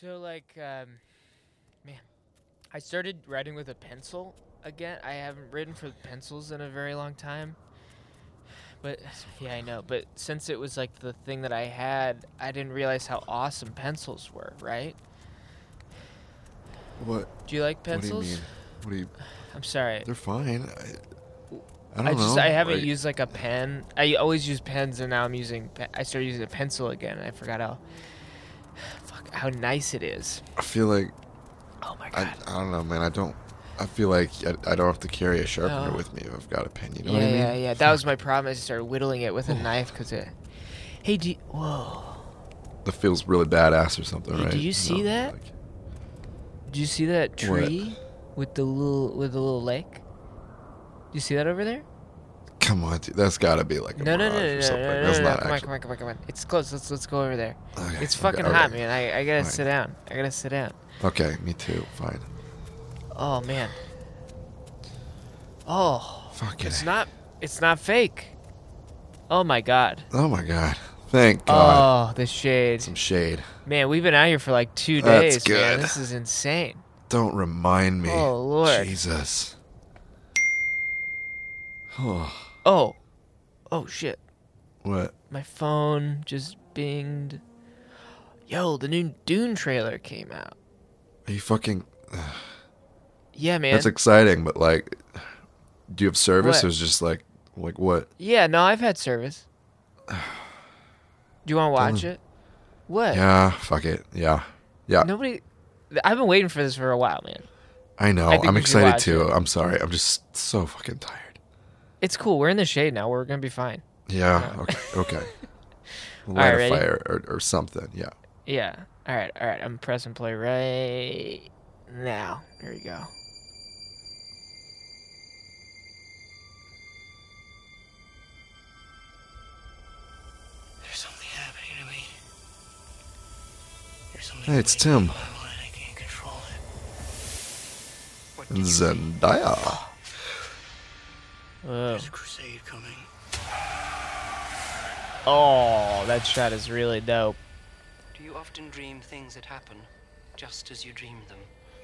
So like, um, man, I started writing with a pencil again. I haven't written for pencils in a very long time. But yeah, I know. But since it was like the thing that I had, I didn't realize how awesome pencils were. Right? What? Do you like What do pencils? you mean? What do you? I'm sorry. They're fine. I, I don't I just know. I haven't like- used like a pen. I always use pens, and now I'm using. Pe- I started using a pencil again, and I forgot how. How nice it is. I feel like Oh my god. I don't know, man. I don't. I feel like I, I don't have to carry a sharpener Oh. with me if I've got a pen. You know yeah, what I mean? yeah, yeah. That was my problem. I started whittling it with a knife because it. Hey, do you, whoa. That feels really badass or something, Hey, right? do you see No, that? like- Do you see that What? tree with the little with the little lake? Do you see that over there? Come on, dude, that's got to be like a No, no, no, no, no, no, no, that's no, no. not Come on, come on, come on, come on. It's close. Let's let's go over there. Okay, It's okay, fucking okay. hot, man. I I gotta Fine. sit down. I gotta sit down. Okay, me too. Fine. Oh man. Oh, Fucking. it's not. It's not fake. Oh my god. Oh my god. Thank God. Oh, the shade. Some shade. Man, we've been out here for like two That's days, man. good. This is insane. Don't remind me. Oh, Lord. Jesus. Oh, Oh, oh shit. what? My phone just binged. Yo, the new Dune trailer came out. Are you fucking? Yeah, man. That's exciting, but like, do you have service What? or is it just like, like what? yeah, no, I've had service. Do you want to watch Dylan. it? What? Yeah, fuck it. Yeah, yeah. Nobody. I've been waiting for this for a while, man. I know. I I'm excited too. it. I'm sorry. I'm just so fucking tired. It's cool. We're in the shade now. We're gonna be fine. Yeah. No. Okay. Okay. right, Light a ready? fire or, or something. Yeah. Yeah. All right. All right. I'm pressing play right now. There you go. There's something happening to me. There's something Hey, it's waiting in Tim. my Whoa. There's a crusade coming. Oh, that shot is really dope. Do you often dream things that happen just as you dream them?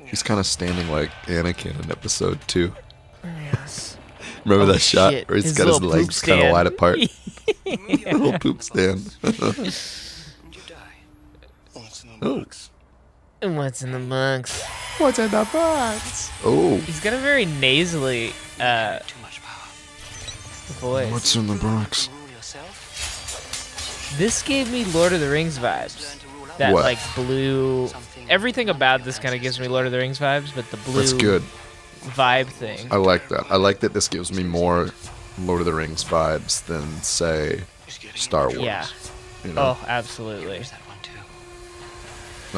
He's kind of standing like Anakin in episode two. Yes. Remember Oh, that shot shit. where he's His got his legs kind of wide apart? Yeah. Little poop stand. And you die. What's in the Oh. box? And what's in the box? What's in the box? Oh, He's got a very nasally uh, Too much power. Voice. what's in the box? To rule yourself? This gave me Lord of the Rings vibes. Learn to rule others. That What? like blue. Everything about this kind of gives me Lord of the Rings vibes, but the blue That's good. vibe thing. I like that. I like that this gives me more Lord of the Rings vibes than say Star Wars. Yeah. You know? Oh, absolutely. There's that one too.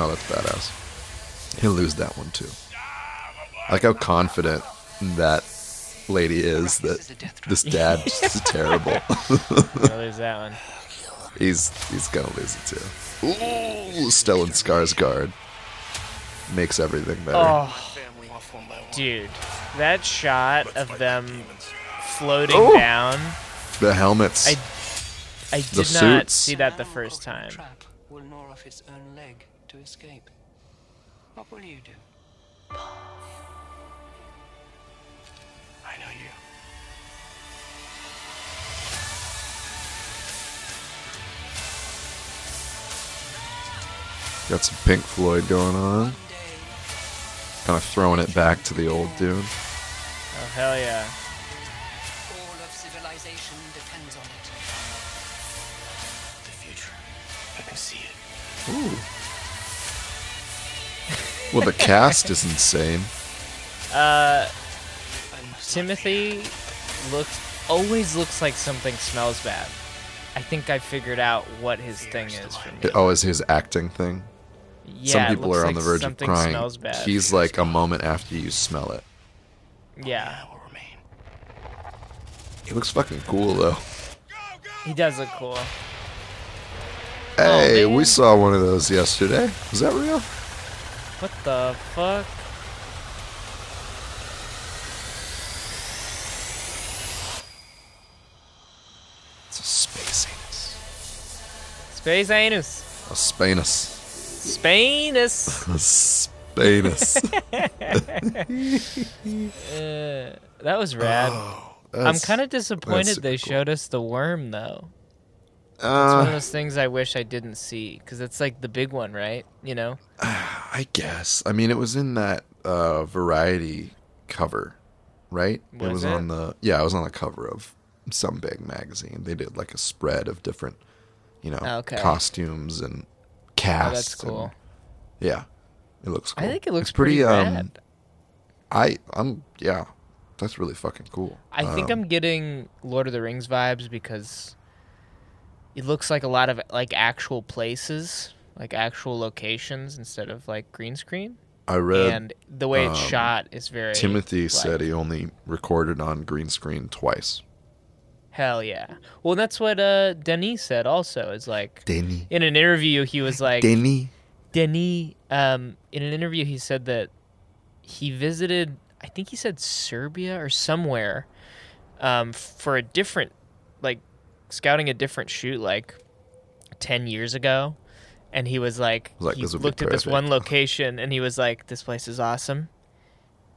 No, that's badass. He'll lose that one too. I like how confident that lady is that this dad just is terrible. Oh, there's that one. he's he's gonna lose it too. Ooh, Stellan Skarsgård makes everything better. Oh, family off one by one. dude, that shot of them floating Oh. down. the helmets. I I did The not suits. see that the first time. Will gnaw off its own leg to escape. What will you do? I know you. Got some Pink Floyd going on. Kind of throwing it back to the old Dune. Oh hell yeah! all of civilization depends on it. The future. I can see it. Ooh. Well, the cast is insane. Uh, I must not Timothy looks always looks like something smells bad. I think I figured out what his thing is for me. Oh, is his acting thing? Yeah, Some it people looks are on like the verge of something crying. Smells bad. He's like a moment after you smell it. yeah, I will remain. He looks fucking cool though. he does look cool. Hey, Oh, we saw one of those yesterday. Was that real? What the fuck? It's a space anus. Space anus. A spanus. Spainus. Spainus. Uh, that was rad. I'm kind of disappointed they cool. showed us the worm though. It's one of Uh, those things I wish I didn't see because it's like the big one, right? You know? I guess. I mean, it was in that uh, Variety cover, right? it Was was it? on the yeah, it was on the cover of some big magazine. They did like a spread of different, you know, Okay. costumes and Oh, casts. that's and- cool. yeah, it looks. cool. I think it looks It's pretty. pretty, um. I I'm yeah, that's really fucking cool. I think Um, I'm getting Lord of the Rings vibes because it looks like a lot of like actual places, like actual locations instead of like green screen. I read and the way it's um, shot is very Timothy like, said he only recorded on green screen twice. Hell yeah. Well, that's what uh Denis said also. Is like Denny. in an interview he was like Denny. Denis um in an interview he said that he visited I think he said Serbia or somewhere um for a different like scouting a different shoot like 10 years ago and he was like, Was like, he "This would be looked at this one location and he was like this place is awesome.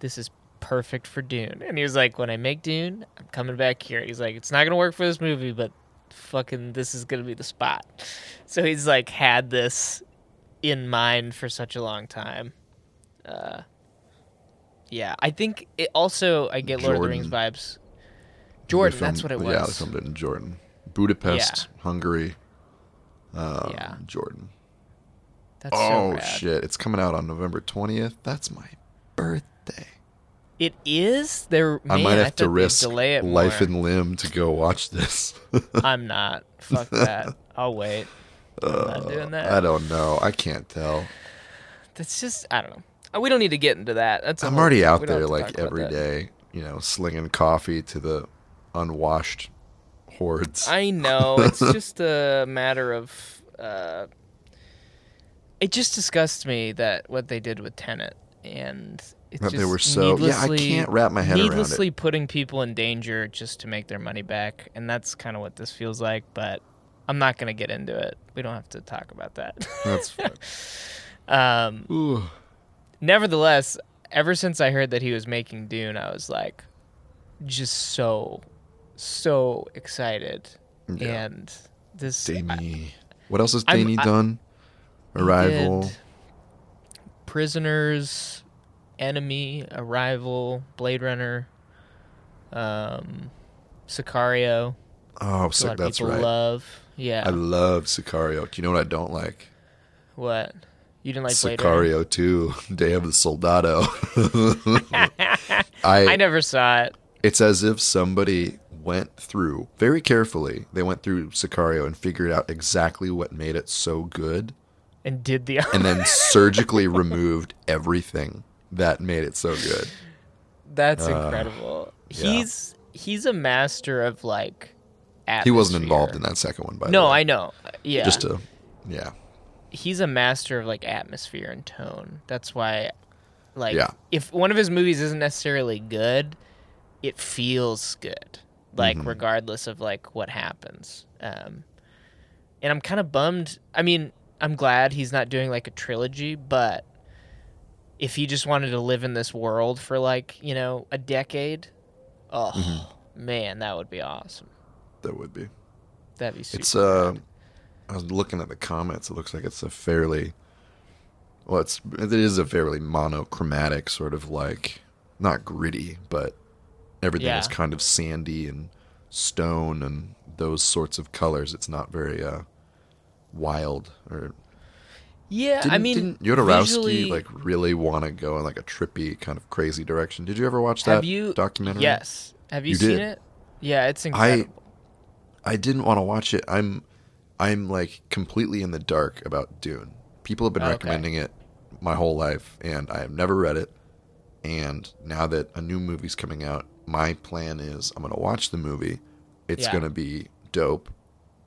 This is perfect for Dune. And he was like when I make Dune, I'm coming back here. He's like it's not going to work for this movie but fucking this is going to be the spot. So he's like had this in mind for such a long time. Uh, yeah, I think it also I get Lord of the Rings vibes. Jordan, that's what filmed- it Yeah, they was. filmed it in Jordan, Budapest, Hungary. Um, Yeah. Jordan. That's so oh rad. shit! It's coming out on November twentieth. That's my birthday. It is. There. I might have to risk life more. and limb to go watch this. I'm not. Fuck that. I'll wait. I'm not doing that. Uh, I don't know. I can't tell. That's just. I don't know. Uh, We don't need to get into that. That's. I'm already out there like every day, that. you know, slinging coffee to the unwashed hordes. I know. It's just a matter of. Uh, it just disgusts me that what they did with Tenet, and it's That they were so yeah. I needlessly- can't wrap my head around needlessly it. putting people in danger just to make their money back, and that's kind of what this feels like. But I'm not gonna get into it. We don't have to talk about that. That's fine. um, Ooh. nevertheless, ever since I heard that he was making Dune, I was like, just so, so excited. Yeah. And this, I- Danny. What else has Danny done? Arrival. Prisoners, Enemy, Arrival, Blade Runner, um, Sicario. Oh, sick. That's right. love. Yeah. I love Sicario. Do you know what I don't like? what? You didn't like Blade Runner? Sicario 2, Day of the Soldado. I, I never saw it. it's as if somebody went through very carefully. They went through Sicario and figured out exactly what made it so good, And did the and then surgically removed everything that made it so good. That's Uh, incredible. yeah. He's he's a master of like He wasn't involved in that second one, by the way. No. I know. Yeah. Just to, yeah. he's a master of like atmosphere and tone. That's why like Yeah. if one of his movies isn't necessarily good, it feels good. Like Mhm. regardless of like what happens. Um and I'm kind of bummed. I mean, I'm glad he's not doing like a trilogy, but if he just wanted to live in this world for like, you know, a decade, oh Mhm. man, that would be awesome. That would be. That'd be super. It's uh, rad. I was looking at the comments. It looks like it's a fairly, well, it's it is a fairly monochromatic sort of like, not gritty, but everything is kind of sandy and stone and those sorts of colors. It's not very uh, wild or. Yeah, Didn't, I mean, didn't Jodorowsky visually- like really want to go in like a trippy kind of crazy direction? Did you ever watch that Have you documentary? Yes. Have you, You seen did. it? Yeah, it's incredible. I didn't want to watch it. I'm I'm like completely in the dark about Dune. People have been Okay. recommending it my whole life and I have never read it. And now that a new movie's coming out, my plan is I'm going to watch the movie. It's Yeah. going to be dope,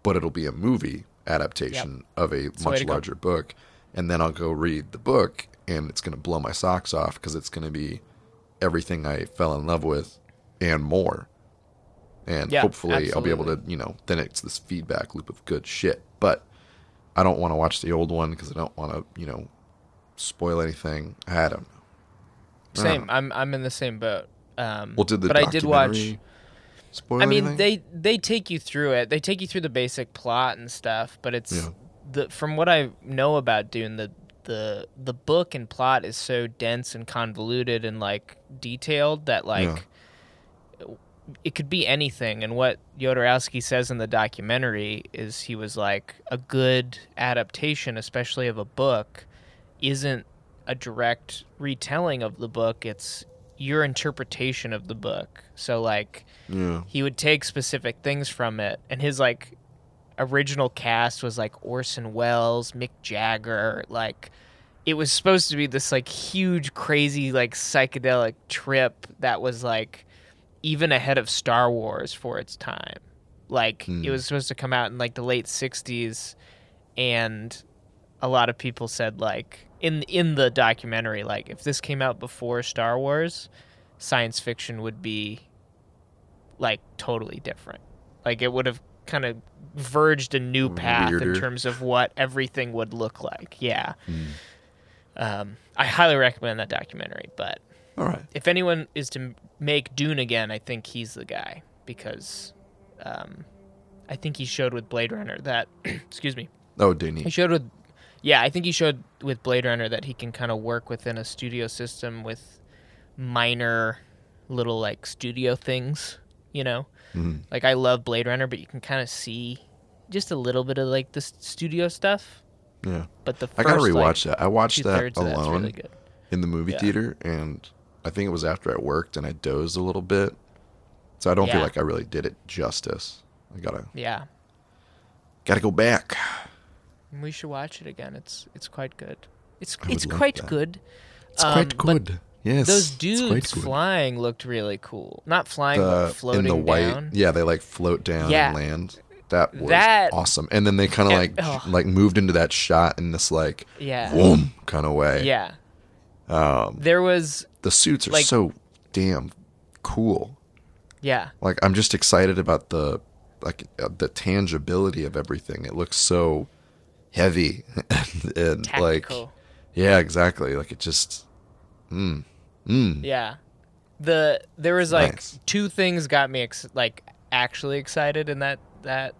but it'll be a movie adaptation of a way much larger book and then I'll go read the book and it's going to blow my socks off because it's going to be everything I fell in love with and more and Yeah, hopefully I'll be able to, you know, then it's this feedback loop of good shit. But I don't want to watch the old one because I don't want to, you know, spoil anything. I don't know. I don't Same. know. I'm I'm in the same boat. Um, Well, did the but I did watch. Spoil I mean, anything? they they take you through it. They take you through the basic plot and stuff, but it's Yeah. The from what I know about Dune, the the the book and plot is so dense and convoluted and like detailed that like it could be anything. And what Jodorowsky says in the documentary is he was like a good adaptation, especially of a book, isn't a direct retelling of the book. It's your interpretation of the book. So like Yeah. he would take specific things from it and his like original cast was like Orson Welles, Mick Jagger, like it was supposed to be this like huge crazy like psychedelic trip that was like even ahead of Star Wars for its time. Like Hmm. it was supposed to come out in like the late 60s and a lot of people said like in in the documentary like if this came out before Star Wars, science fiction would be like totally different. Like it would have kind of verged a new path Weirder. in terms of what everything would look like. Yeah. Hmm. Um, I highly recommend that documentary. But All right. if anyone is to make Dune again, I think he's the guy because um, I think he showed with Blade Runner that. excuse me. Oh, He Denis. showed with, yeah, I think he showed with Blade Runner that he can kind of work within a studio system with minor little like studio things, you know. Mhm. Like I love Blade Runner, but you can kind of see just a little bit of like the studio stuff. Yeah. But the I gotta like, rewatch that. I watched that alone really in the movie Yeah. theater, and I think it was after I worked and I dozed a little bit, so I don't feel like I really did it justice. I gotta Yeah, gotta go back. we should watch it again. It's it's quite good. It's it's quite good. It's Um, quite but good. Yes, Those dudes good. flying looked really cool. Not flying, The- but floating in the white, down. yeah, they like float down Yeah. and land. That was That- awesome. And then they kind of like oh. like moved into that shot in this like Yeah, boom kind of way. yeah. Um, There was the suits are like- so damn cool. yeah, Like I'm just excited about the like uh, the tangibility of everything. It looks so heavy and, and like yeah, exactly. Like it just mm, mm. Yeah. The there was like Nice. two things got me ex- like actually excited in that that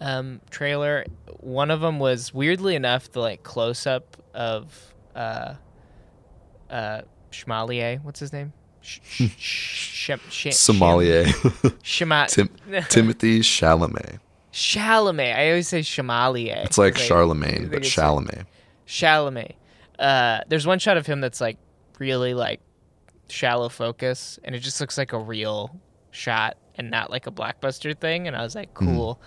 um trailer. One of them was weirdly enough the like close up of uh uh Schmalier, what's his name? Sh- sh- sh- sh- Somalia. Shima- Tim- Timothy Chalamet. Chalamet. I always say Chamalier. It's like Charlemagne, but Chalamet. Chalamet. Uh, there's one shot of him that's like really like shallow focus, and it just looks like a real shot and not like a blockbuster thing. And I was like, Mhm. cool.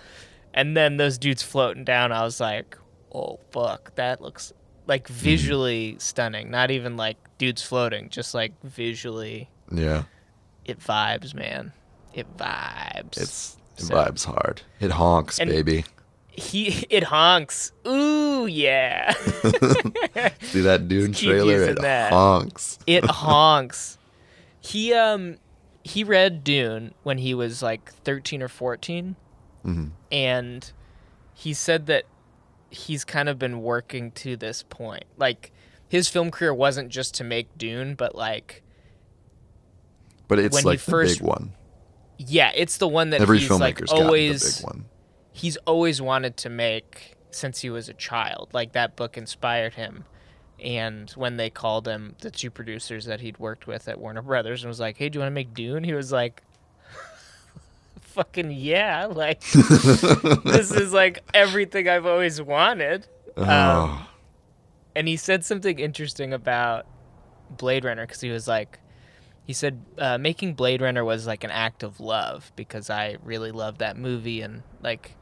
And then those dudes floating down, I was like, oh fuck, that looks like visually stunning. Not even like dudes floating, just like visually, Yeah, it vibes, man. It vibes. it's it So- vibes hard. It honks, And- baby. He it honks. Ooh yeah. See that Dune trailer? It that. honks. it honks. He um he read Dune when he was like 13 or 14 Mhm. and he said that he's kind of been working to this point. Like his film career wasn't just to make Dune, but like But it's When he like the first- big one. yeah, it's the one that Every he's filmmaker's like always the big one. He's always wanted to make since he was a child. Like that book inspired him. And when they called him, the two producers that he'd worked with at Warner Brothers, and was like, "Hey, do you want to make Dune?" He was like, "Fucking yeah!" Like this is like everything I've always wanted. oh, And he said something interesting about Blade Runner because he was like, he said uh, making Blade Runner was like an act of love because I really loved that movie and like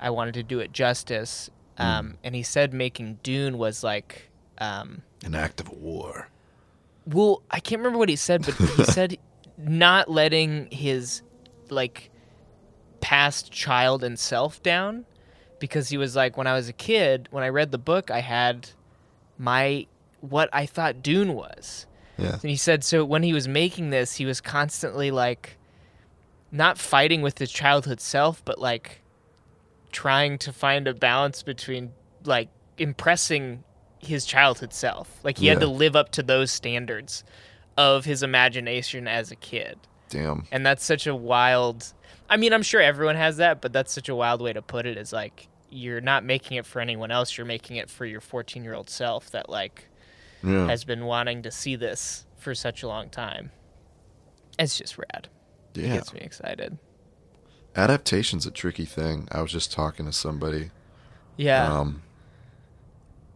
I wanted to do it justice. Um, And he said making Dune was like, um, an act of war. well, I can't remember what he said, but he said not letting his like past child and self down because he was like when I was a kid, when I read the book, I had my what I thought Dune was. Yeah. And he said so when he was making this, he was constantly like not fighting with his childhood self, but like trying to find a balance between like impressing his childhood self. Like he had to live up to those standards of his imagination as a kid. Damn. And that's such a wild I mean, I'm sure everyone has that, but that's such a wild way to put it is like you're not making it for anyone else, you're making it for your 14-year-old self that like Yeah. has been wanting to see this for such a long time. It's just rad. Yeah. It Yeah. gets me excited. Adaptation's a tricky thing. I was just talking to somebody. Yeah. Um,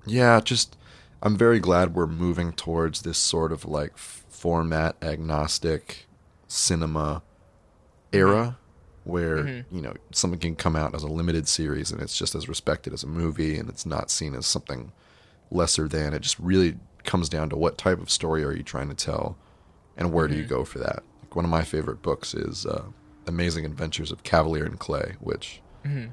yeah, just I'm very glad we're moving towards this sort of like format agnostic cinema era where Mhm. you know something can come out as a limited series and it's just as respected as a movie and it's not seen as something lesser than it just really comes down to what type of story are you trying to tell and where do you Mhm. go for that like one of my favorite books is uh, amazing adventures of Kavalier and clay which Mhm.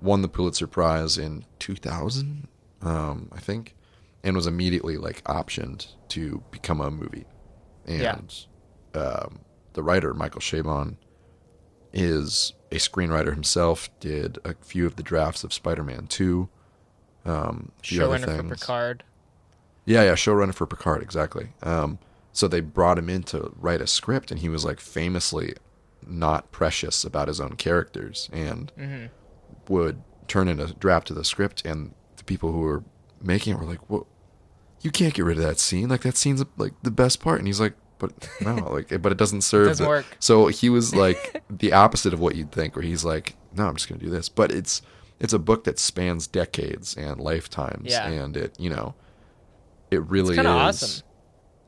won the Pulitzer Prize in 2000, um, I think, and was immediately like optioned to become a movie. Yeah. And um, the writer Michael Chabon is a screenwriter himself. Did a few of the drafts of Spider-Man 2. Um, Showrunner for. Picard. Yeah, yeah, showrunner for Picard, exactly. Um, so they brought him in to write a script, and he was like famously not precious about his own characters, and Mhm. would turn in a draft of the script, and the people who were making it were like, "What? You can't get rid of that scene. Like that scene's like the best part." And he's like, "But no, like, but it doesn't serve." doesn't the-" work. So he was like the opposite of what you'd think, where he's like, "No, I'm just gonna do this." But it's it's a book that spans decades and lifetimes, Yeah. and it you know, it really is. awesome.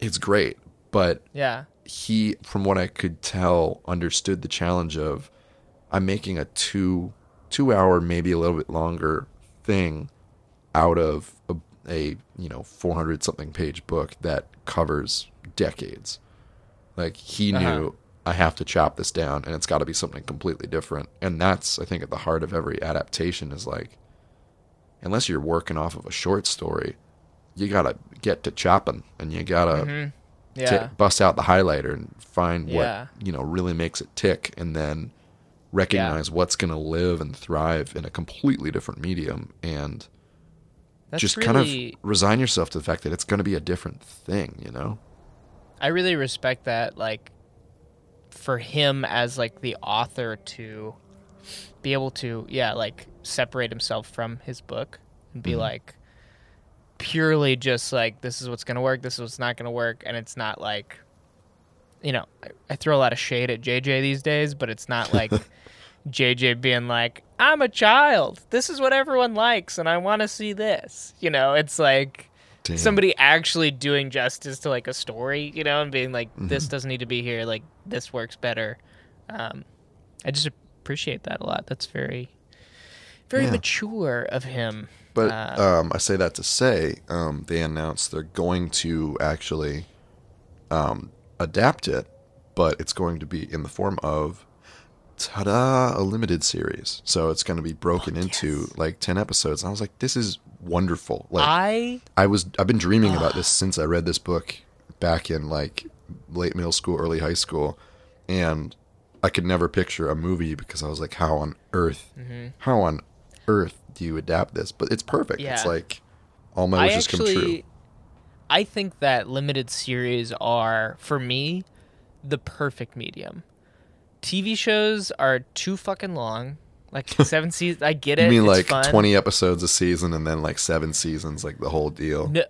It's great, but Yeah. He, from what I could tell, understood the challenge of I'm making a two two hour, maybe a little bit longer thing out of a, a you know 400 something page book that covers decades. Like he knew Uh-huh. I have to chop this down, and it's got to be something completely different. And that's I think at the heart of every adaptation is like, unless you're working off of a short story, you gotta get to chopping, and you gotta Mhm. ta- Yeah. bust out the highlighter and find Yeah. what you know really makes it tick and then recognize what's going to live and thrive in a completely different medium and That's just really, kind of resign yourself to the fact that it's going to be a different thing you know I really respect that, like, for him as like the author to be able to, yeah, like separate himself from his book and be Mhm. like purely just like this is what's gonna work, this is what's not gonna work, and it's not like, you know, I, I throw a lot of shade at JJ these days, but it's not like JJ being like, I'm a child, this is what everyone likes, and I want to see this. You know, it's like Damn. somebody actually doing justice to like a story, you know, and being like, this Mhm. doesn't need to be here. Like this works better. Um, I just appreciate that a lot. That's very, very Yeah. mature of him. But uh, um, i say that to say um, they announced they're going to actually um, adapt it but it's going to be in the form of ta-da a limited series. So it's going to be broken into yes. like 10 episodes. And i was like this is wonderful. Like I I was I've been dreaming about this since I read this book back in like late middle school, early high school, and I could never picture a movie because I was like, how on earth, mhm. how on earth do you adapt this? But it's perfect. It's like all my wishes come true. I think that limited series are for me the perfect medium. TV shows are too fucking long. Like seven seasons, I get it. You mean like fun. twenty episodes a season and then like seven seasons, like the whole deal? No,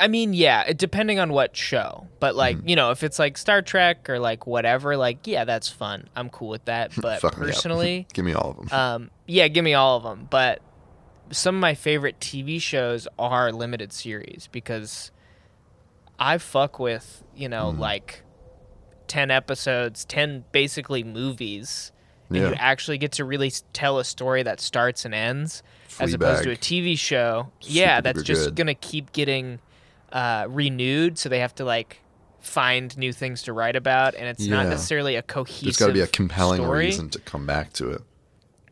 I mean, yeah, it, depending on what show. But like, Mm-hmm. you know, if it's like Star Trek or like whatever, like, yeah, that's fun. I'm cool with that. But Fuck me up. personally, Give me all of them. um, yeah, give me all of them. But some of my favorite TV shows are limited series because I fuck with you know Mhm. like ten episodes, ten basically movies, and yeah, you actually get to really tell a story that starts and ends as opposed to a TV show. yeah, that's just good. gonna keep getting uh, renewed, so they have to like find new things to write about, and it's not necessarily a cohesive. There's got to be a compelling story. reason to come back to it.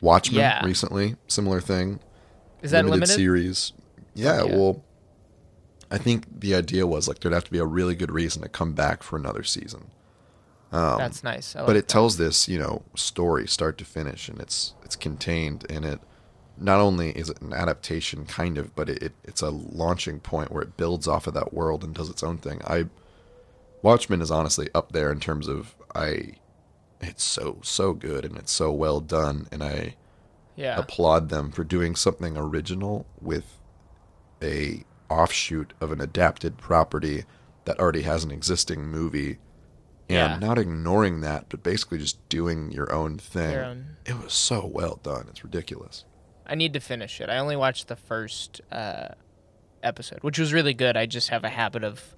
Watchmen Yeah. recently, similar thing. Is that limited? series? Yeah, yeah. well, I think the idea was like there'd have to be a really good reason to come back for another season. Um, That's nice. I but it that. tells this, you know, story start to finish, and it's it's contained, and it not only is it an adaptation, kind of, but it, it it's a launching point where it builds off of that world and does its own thing. I Watchmen is honestly up there in terms of I. It's so so good and it's so well done, and I Yeah. applaud them for doing something original with a offshoot of an adapted property that already has an existing movie and Yeah. not ignoring that but basically just doing your own thing Their own- it was so well done it's ridiculous I need to finish it. I only watched the first uh, episode, which was really good. I just have a habit of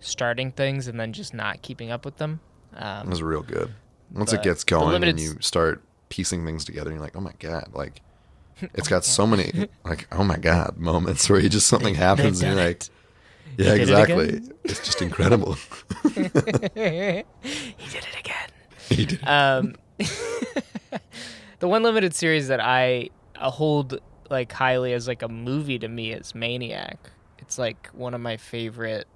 starting things and then just not keeping up with them. it Um, was real good once it gets going and you start piecing things together you're like oh my god like it's got so many like oh my god moments where you just something happens and you're like it. yeah it exactly again? it's just incredible he did it again. He did. Um, the one limited series that I uh, hold like highly as like a movie to me is Maniac. It's like one of my favorite.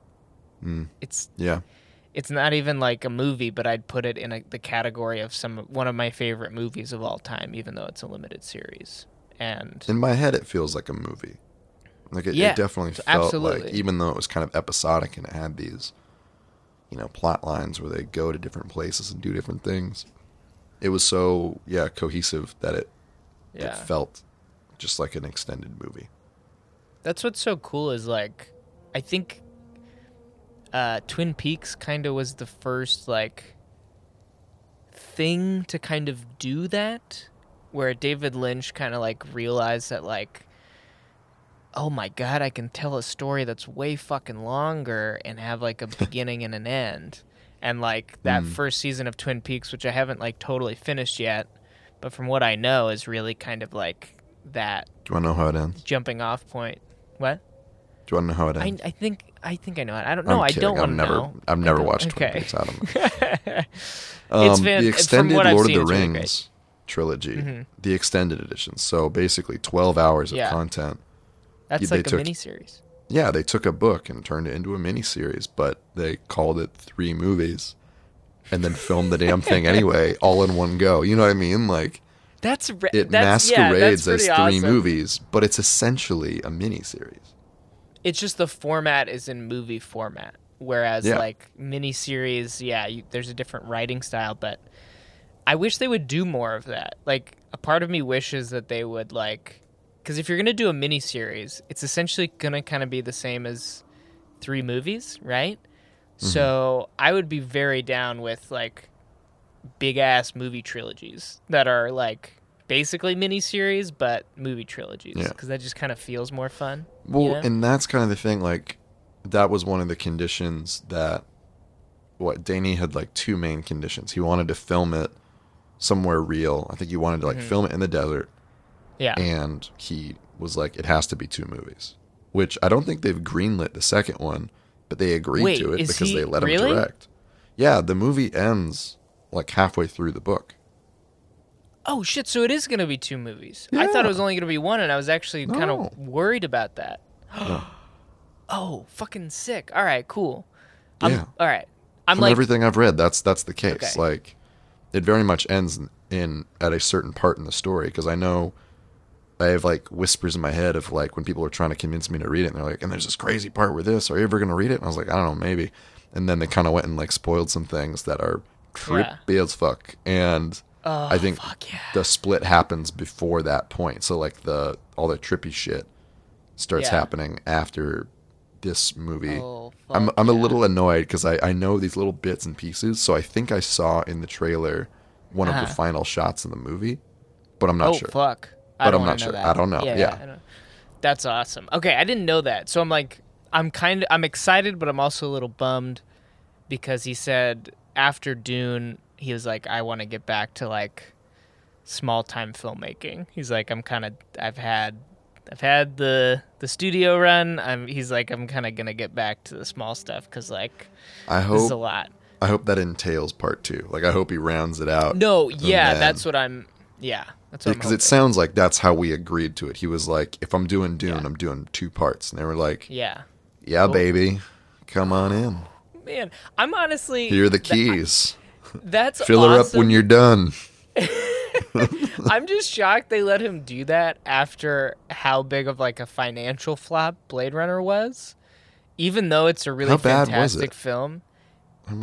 Mm. It's yeah it's not even like a movie, but I'd put it in a, the category of some one of my favorite movies of all time, even though it's a limited series. And in my head it feels like a movie. Like it, Yeah, it definitely felt like even though it was kind of episodic and it had these you know plot lines where they go to different places and do different things it was so yeah cohesive that it, yeah, it felt just like an extended movie. That's what's so cool is like, I think uh, Twin Peaks kind of was the first like thing to kind of do that, where David Lynch kind of like realized that like, oh my god, I can tell a story that's way fucking longer and have like a beginning and an end. And like that Mm. first season of Twin Peaks, which I haven't like totally finished yet, but from what I know is really kind of like that do you want to know how it ends jumping off point. What? Do you want to know how it I, ends I think I think I know it. I don't I'm know. I don't want to never know. I've never watched Twin okay. Peaks I don't know Um, the extended I've Lord seen, of the it's really great. Rings trilogy, Mhm. the extended edition. So basically, twelve hours of Yeah. content. That's they like a took- miniseries. Yeah, they took a book and turned it into a miniseries, but they called it three movies, and then filmed the damn thing anyway, all in one go. You know what I mean? Like That's it that's, yeah, masquerades that's as three awesome. movies, but it's essentially a miniseries. It's just the format is in movie format, whereas Yeah. like miniseries, yeah, you, there's a different writing style. But I wish they would do more of that. Like a part of me wishes that they would like, because if you're gonna do a miniseries, it's essentially gonna kind of be the same as three movies, right? Mm-hmm. So I would be very down with like big ass movie trilogies that are like basically miniseries but movie trilogies Yeah. because that just kind of feels more fun. Well, know? and that's kind of the thing. Like, that was one of the conditions that what Danny had like two main conditions. He wanted to film it somewhere real. I think he wanted to like Mhm. film it in the desert, Yeah. and he was like, it has to be two movies. Which I don't think they've greenlit the second one, but they agreed Wait, to it because he- they let him direct. Yeah, the movie ends like halfway through the book. Oh shit! So it is gonna be two movies. I thought it was only gonna be one, and I was actually kind of worried about that. Oh, fucking sick! All right, cool. I'm, Yeah. All right. I'm From like, everything I've read, that's that's the case. Okay. Like, it very much ends in, in at a certain part in the story because I know I have like whispers in my head of like when people are trying to convince me to read it, and they're like, "And there's this crazy part with this. Are you ever gonna read it?" And I was like, "I don't know, maybe." And then they kind of went and like spoiled some things that are trippy as fuck, and oh, I think yeah. the split happens before that point. So like the all the trippy shit starts Yeah. happening after this movie. Oh, I'm I'm a little annoyed because I, I know these little bits and pieces. So I think I saw in the trailer one of Uh-huh. the final shots in the movie, but I'm not oh sure. fuck! But I'm not sure. that. I don't know. Yeah. Don't- That's awesome. Okay, I didn't know that, so I'm like, I'm kind of, I'm excited, but I'm also a little bummed because he said after Dune, he was like, I want to get back to like small time filmmaking. He's like, I'm kind of, I've had, I've had the the studio run. I'm, he's like, I'm kind of gonna get back to the small stuff because like I this is a hope lot. I hope that entails part two. Like I hope he rounds it out. No, yeah, then- that's what I'm. Yeah, that's what I'm because it sounds like that's how we agreed to it. He was like, if I'm doing Dune, Yeah. I'm doing two parts, and they were like, Yeah, yeah, Cool. baby, come on in. man, I'm honestly Here are the that- keys. That's Fill her up when you're done. I'm just shocked they let him do that after how big of like a financial flop Blade Runner was. Even though it's a really How bad was fantastic it? film,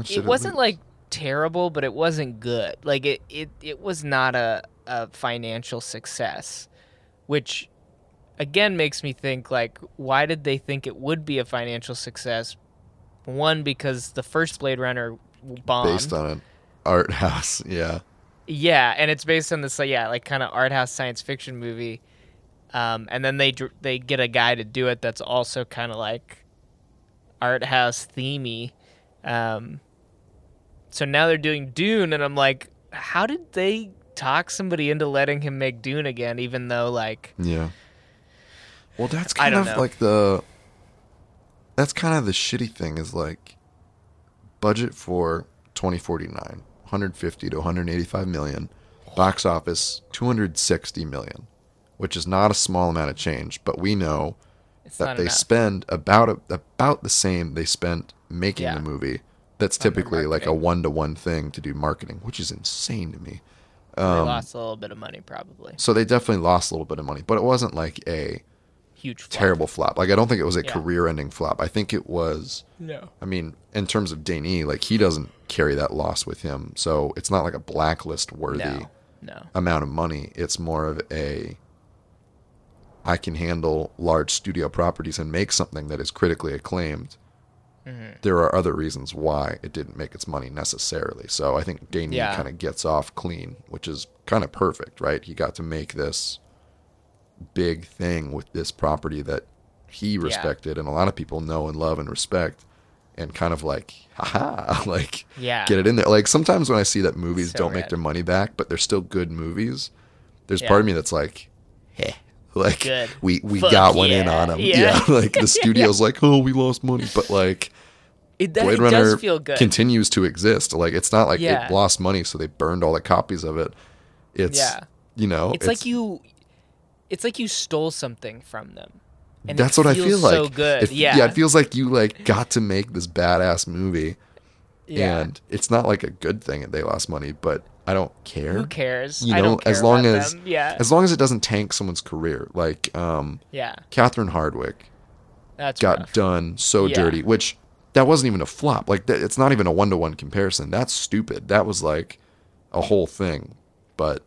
did it wasn't lose? like terrible, but it wasn't good. Like it, it, it was not a, a financial success, which again makes me think like, why did they think it would be a financial success? One because the first Blade Runner bombed. based on an art house. Yeah. Yeah, and it's based on this, like, yeah, like kind of art house science fiction movie. Um, and then they they get a guy to do it that's also kind of like art house themey. Um, so now they're doing Dune, and I'm like, how did they talk somebody into letting him make Dune again? Even though like, Yeah. Well, that's kind of know. like the. That's kind of the shitty thing is like, budget for 2049, 150 to 185 million, box office 260 million, which is not a small amount of change, but we know it's that they enough. spend about a, about the same they spent making Yeah. the movie. That's typically like a one to one thing to do marketing, which is insane to me. they Um, lost a little bit of money, probably. so they definitely lost a little bit of money, but it wasn't like a Huge flop. terrible flop. Like I don't think it was a Yeah. career-ending flop. I think it was. No. I mean, in terms of Danny, like he doesn't carry that loss with him, so it's not like a blacklist worthy No. No. amount of money. It's more of a. I can handle large studio properties and make something that is critically acclaimed. Mm-hmm. There are other reasons why it didn't make its money necessarily. So I think Danny Yeah. kind of gets off clean, which is kind of perfect, right? He got to make this big thing with this property that he respected and a lot of people know and love and respect and kind of like haha like Yeah. get it in there like sometimes when i see that movies So don't make their money back but they're still good movies there's Yeah. part of me that's like eh. like Good. we we Fuck got one in on them Yeah. yeah, like the studio's like oh we lost money but like It, that, blade it runner does feel good. continues to exist like it's not like Yeah. it lost money so they burned all the copies of it it's Yeah. you know it's, like you it's like you stole something from them and that's what I feel like. so good It- yeah yeah, it feels like you like got to make this badass movie, Yeah. and it's not like a good thing that they lost money, but I don't care. who cares You I know, don't care as long as them. yeah as long as it doesn't tank someone's career. Like um, yeah Catherine Hardwicke that's got rough. done so Yeah. dirty, which that wasn't even a flop. Like that, it's not even a one to one comparison. That's stupid. That was like a whole thing, but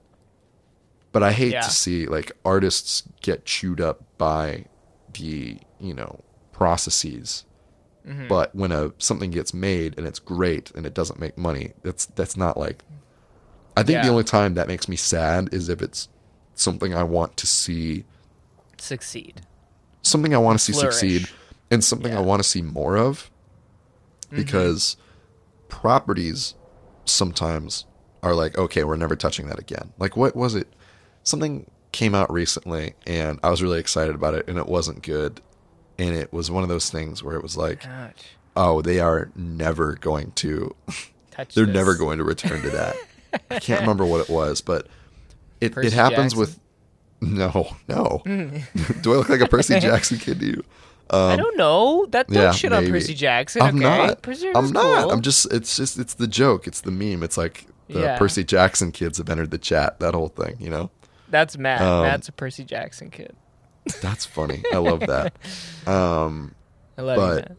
but I hate Yeah. to see like artists get chewed up by the you know processes. Mm-hmm. But when a something gets made and it's great and it doesn't make money, that's that's not like. I think the only time that makes me sad is if it's something I want to see succeed something I want to see Flourish. succeed and something I Yeah. Mm-hmm. want to see more of because properties sometimes are like okay we're never touching that again like what was it something came out recently and I was really excited about it and it wasn't good and it was one of those things where it was like Ouch. oh they are never going to Touch they're this. never going to return to that I can't remember what it was but it, Percy it happens Jackson? with no no do I look like a Percy Jackson kid to you I don't know. That don't Um, yeah, shit on. Percy Jackson. I'm okay? not. I'm not. cool. I'm just. It's just. It's the joke. It's the meme. It's like the Yeah. Percy Jackson kids have entered the chat. That whole thing. You know. That's Matt. Um, Matt's a Percy Jackson kid. That's funny. I love that. Um, I love but- you,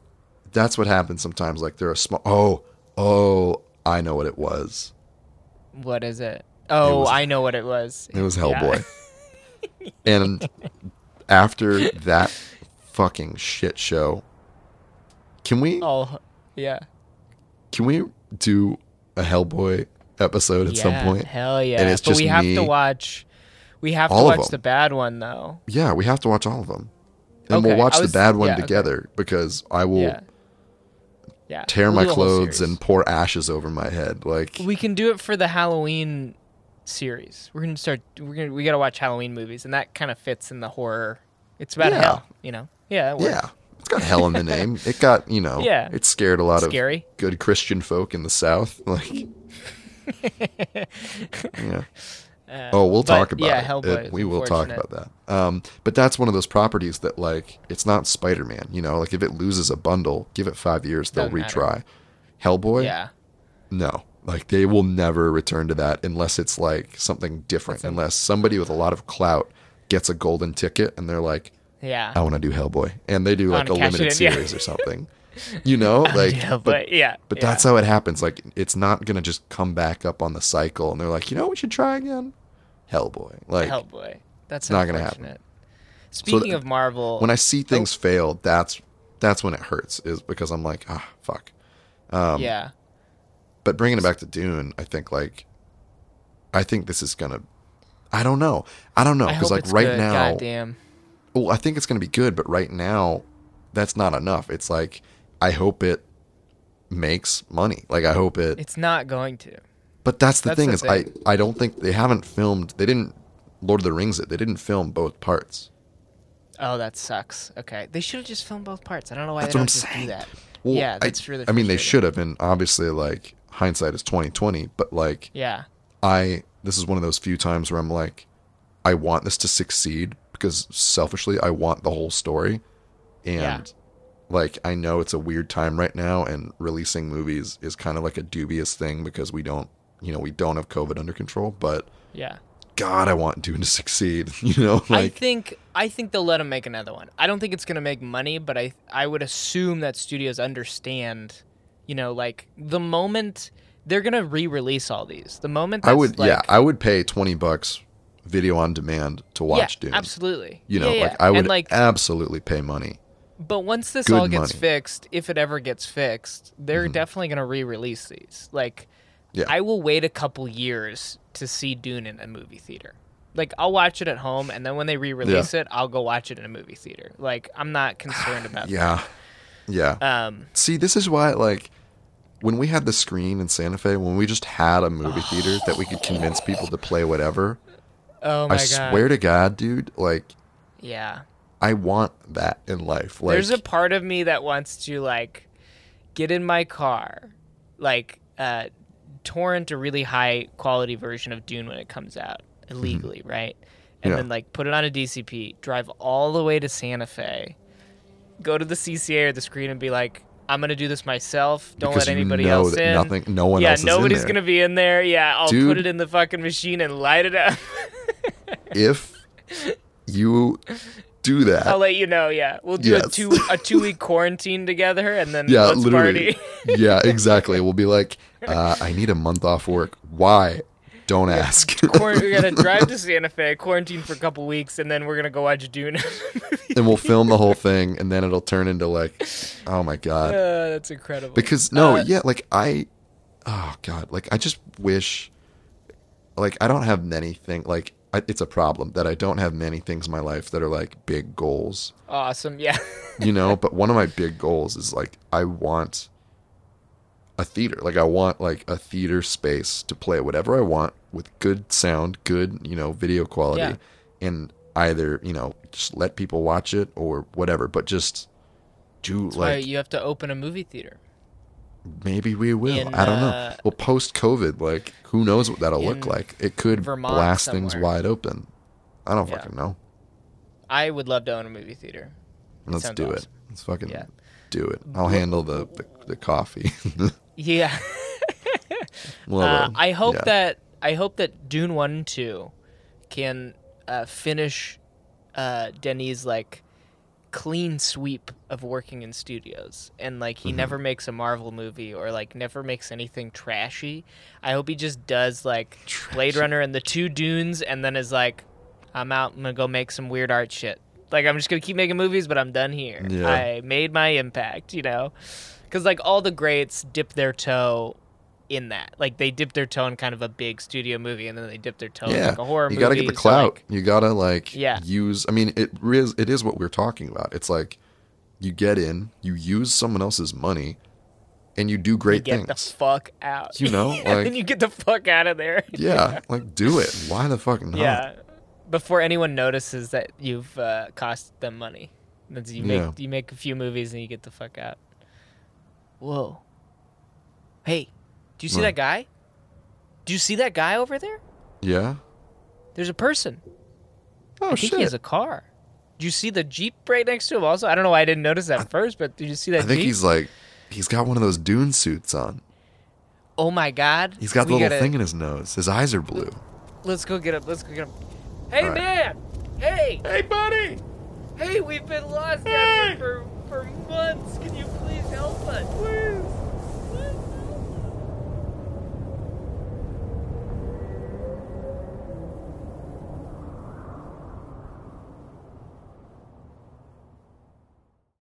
that's what happens sometimes. Like they're a small. Oh, oh, I know what it was. What is it? Oh, was- I know what it was. It was Yeah. Hellboy. and after that fucking shit show, can we Oh, yeah. can we do a Hellboy episode at some point? Hell yeah. And it's but just we have me- to watch. We have to All of watch the bad one though. Yeah, we have to watch all of them. And Okay, we'll watch I the bad one yeah, okay. together because I will Yeah. Yeah. tear We'll my do a whole clothes and pour ashes over my head. Like We can do it for the Halloween series. We're gonna start. We're gonna. We gotta watch Halloween movies, and that kind of fits in the horror. It's about Yeah. hell, you know. Yeah. it works. yeah, it's got hell in the name. It got, you know, Yeah. it scared a lot Scary. of good Christian folk in the South. Like Yeah. Uh, Oh, we'll but, talk about yeah, it. Hellboy We will talk about that. Um, but that's one of those properties that like it's not Spider-Man, you know, like if it loses a bundle, give it 5 years they'll Doesn't matter. retry. Hellboy? Yeah. No. Like they will never return to that unless it's like something different. Something- Unless somebody with a lot of clout gets a golden ticket and they're like, Yeah. I want to do Hellboy, and they do like a it limited in, yeah. series or something. You know, like, yeah, but but yeah. but yeah. that's how it happens. Like it's not gonna just come back up on the cycle, and they're like, you know, what we should try again. Hellboy, like Hellboy. That's not gonna happen. Speaking th- of Marvel, when I see things fail, that's that's when it hurts. Is because I'm like, ah, fuck. Um, yeah, But bringing it back to Dune, I think like, I think this is gonna. I don't know. I don't know because like right good. now, Goddamn. well, I think it's gonna be good, but right now, that's not enough. It's like I hope it makes money. Like I hope it. It's not going to. But that's the That's thing the is thing. I I don't think they haven't filmed. They didn't Lord of the Rings it. They didn't film both parts. Oh, that sucks. Okay, they should have just filmed both parts. I don't know why That's they don't just saying. do that. Well, yeah, I- that's really. I mean, they should have, and obviously, like hindsight is twenty twenty. But like, Yeah, I this is one of those few times where I'm like, I want this to succeed because selfishly, I want the whole story, and Yeah. like I know it's a weird time right now, and releasing movies is kind of like a dubious thing because we don't, you know, we don't have COVID under control. But yeah. God, I want Dune to succeed. You know, I think I think they'll let him make another one. I don't think it's gonna make money, but I I would assume that studios understand, you know, like the moment they're gonna re-release all these, the moment I would, like, yeah, I would pay twenty bucks video on demand to watch yeah, Dune. absolutely. You know, Yeah, like yeah. I would and like, absolutely pay money. but once this good all gets money. fixed, if it ever gets fixed, they're Mhm. definitely gonna re-release these. Like, Yeah. I will wait a couple years to see Dune in a movie theater. Like I'll watch it at home, and then when they re-release it, I'll go watch it in a movie theater. Like I'm not concerned about Yeah, yeah. Um, See, this is why, like, when we had the screen in Santa Fe, when we just had a movie theater that we could convince people to play whatever, oh my I god. swear to God, dude, like, Yeah. I want that in life. Like, There's a part of me that wants to like get in my car, like uh, torrent a really high quality version of Dune when it comes out illegally, right? And Mm-hmm. Yeah. then like put it on a DCP, drive all the way to Santa Fe, go to the CCA or the screen and be like, I'm gonna do this myself. Don't because let you anybody know else in. nothing, no one yeah, else is in nobody's gonna be in there. Yeah, I'll put it in the fucking machine and light it up. If you do that, I'll let you know. Yeah, we'll do a two a two week quarantine together, and then yeah, let's literally, party. yeah, exactly. We'll be like, uh, I need a month off work. Why? Don't ask. We're gonna drive to Santa Fe, quarantine for a couple weeks, and then we're gonna go watch Dune. and we'll film the whole thing, and then it'll turn into like, oh my god. Uh, that's incredible. because no Uh, yeah like i oh god like i just wish like i don't have many things like I, it's a problem that i don't have many things in my life that are like big goals awesome. Yeah. you know but one of my big goals is like i want a theater like i want like a theater space to play whatever i want with good sound good you know video quality Yeah. and either you know just let people watch it or whatever but just do That's like you have to open a movie theater. Maybe we will. in, I don't know. uh, Well, post COVID, like who knows what that'll look like? It could Vermont blast things wide open. I don't Yeah. fucking know. I would love to own a movie theater. Let's sounds do it. Let's fucking Yeah. do it. I'll handle the the, the coffee. Yeah. well, uh, I hope yeah. that I hope that Dune one and two can uh, finish uh, Denis like clean sweep of working in studios and like he Mhm. never makes a Marvel movie or like never makes anything trashy. I hope he just does like Blade Runner and the two Dunes and then is like, I'm out. I'm gonna go make some weird art shit. Like I'm just gonna keep making movies, but I'm done here. Yeah. I made my impact, you know, because like all the greats dip their toe in that. Like they dip their toe in kind of a big studio movie, and then they dip their toe in like a horror movie. you got to get the so, clout. like, you got to like Yeah. use. I mean, it is it is what we're talking about. It's like you get in, you use someone else's money, and you do you great get the fuck out. You know, and then you get the fuck out of there. yeah, like do it. Why the fuck not? Yeah. Before anyone notices that you've uh, cost them money, That's- you make Yeah. you make a few movies and you get the fuck out. Whoa. Hey, do you see What? that guy? Do you see that guy over there? Yeah. There's a person. Oh I think shit. he has a car. Do you see the Jeep right next to him also? I don't know why I didn't notice that first, but did you see that I think Jeep? he's like he's got one of those dune suits on. Oh my God. He's got the little gotta- thing in his nose. His eyes are blue. Let's go get him. Let's go get him. Hey All right. man. Hey. Hey, buddy! Hey, we've been lost out here for for months. Can you please help us?